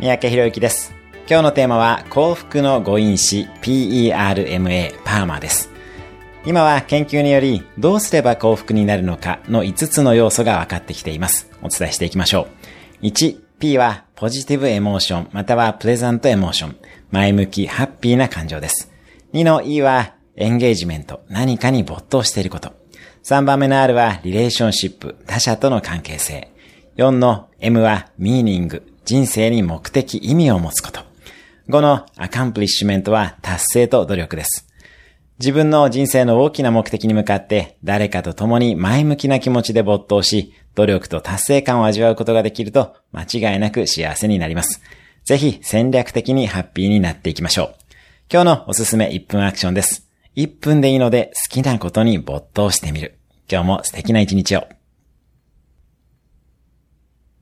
三宅博之です。今日のテーマは幸福の誤因子 PERMA パーマです。今は研究によりどうすれば幸福になるのかの5つの要素が分かってきています。お伝えしていきましょう。1、P はポジティブエモーションまたはプレザントエモーション。前向き、ハッピーな感情です。2の E はエンゲージメント、何かに没頭していること。3番目の R はリレーションシップ、他者との関係性。4の M は meaning、人生に目的、意味を持つこと。5の accomplishment は達成と努力です。自分の人生の大きな目的に向かって誰かと共に前向きな気持ちで没頭し、努力と達成感を味わうことができると間違いなく幸せになります。ぜひ戦略的にハッピーになっていきましょう。今日のおすすめ1分アクションです。1分でいいので好きなことに没頭してみる。今日も素敵な一日を。